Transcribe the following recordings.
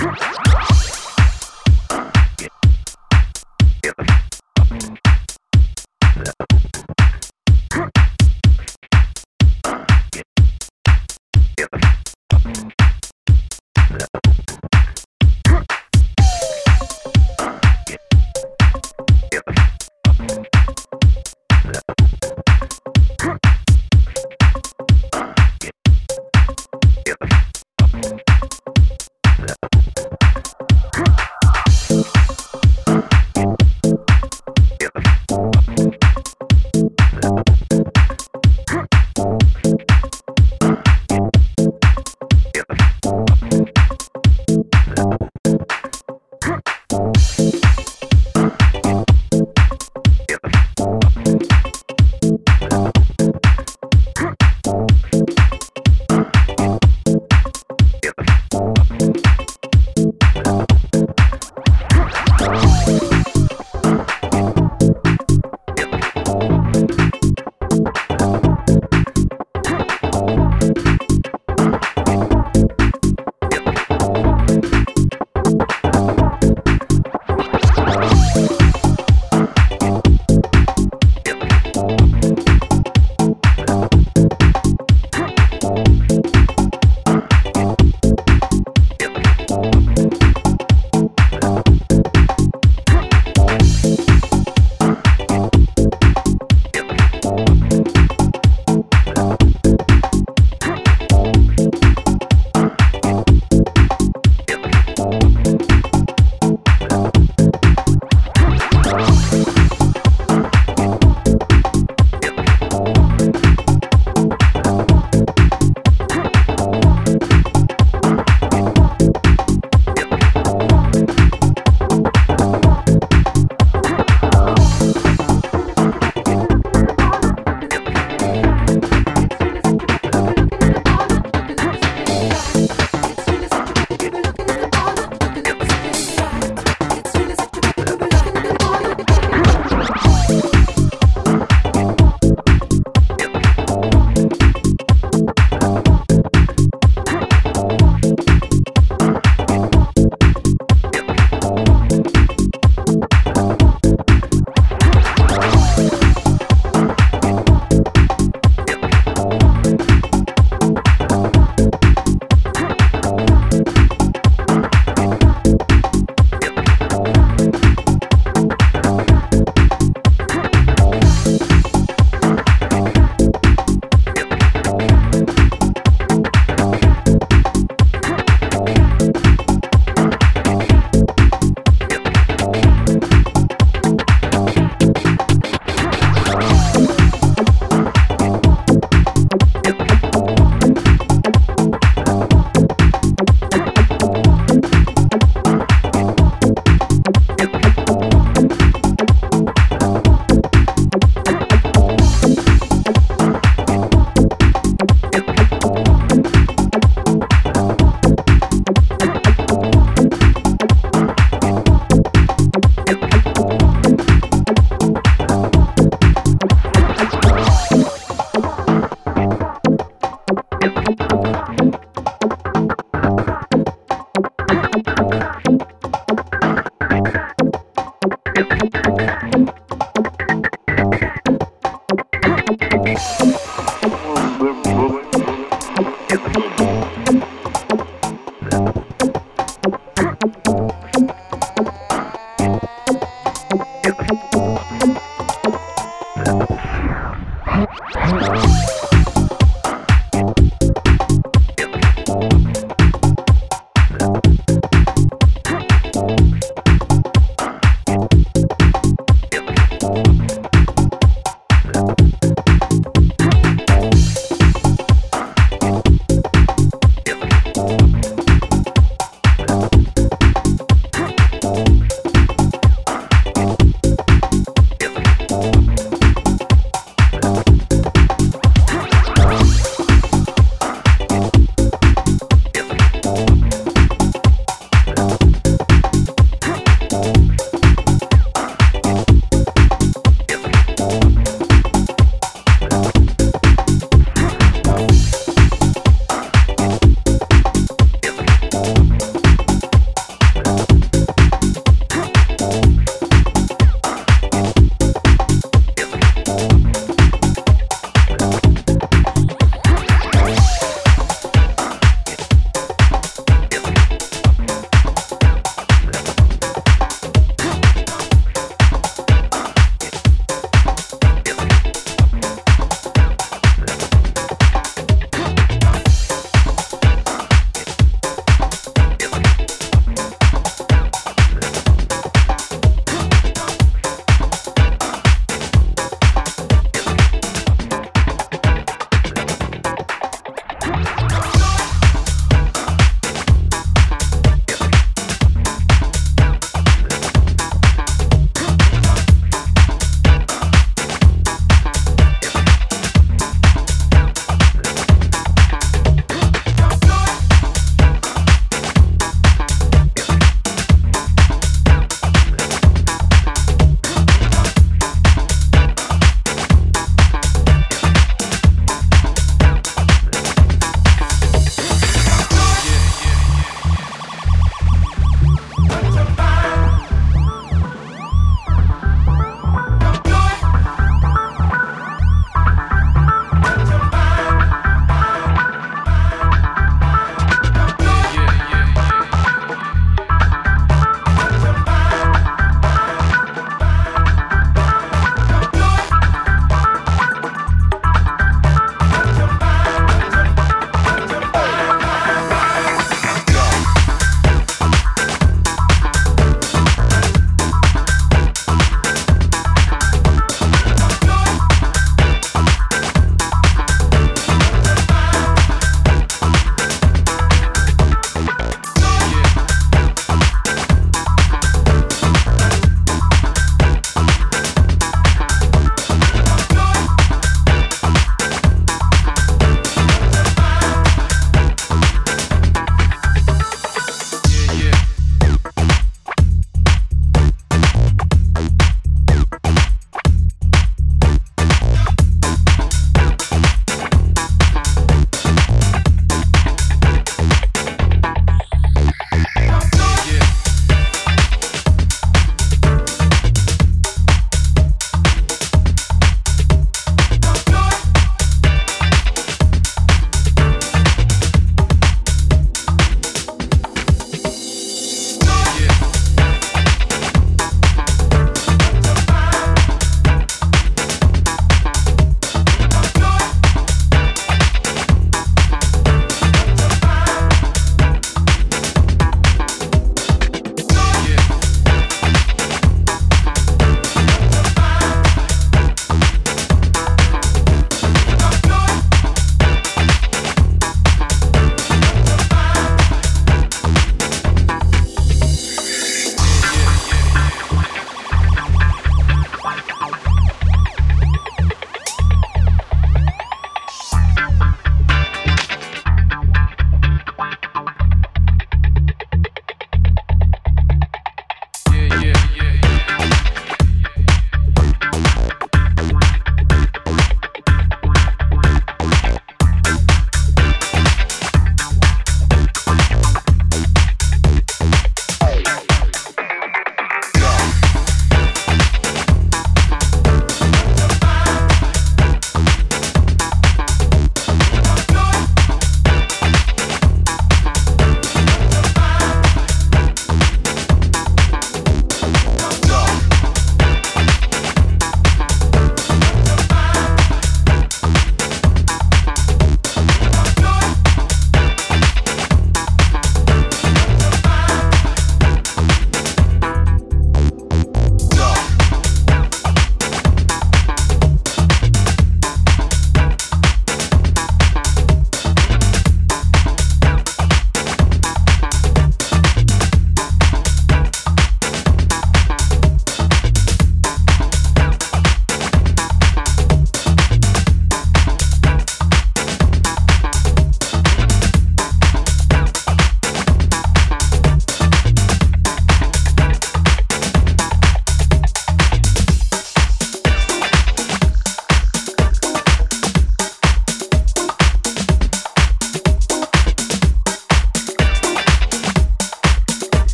Yeah.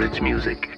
It's Music.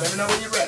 Let me know when you're ready.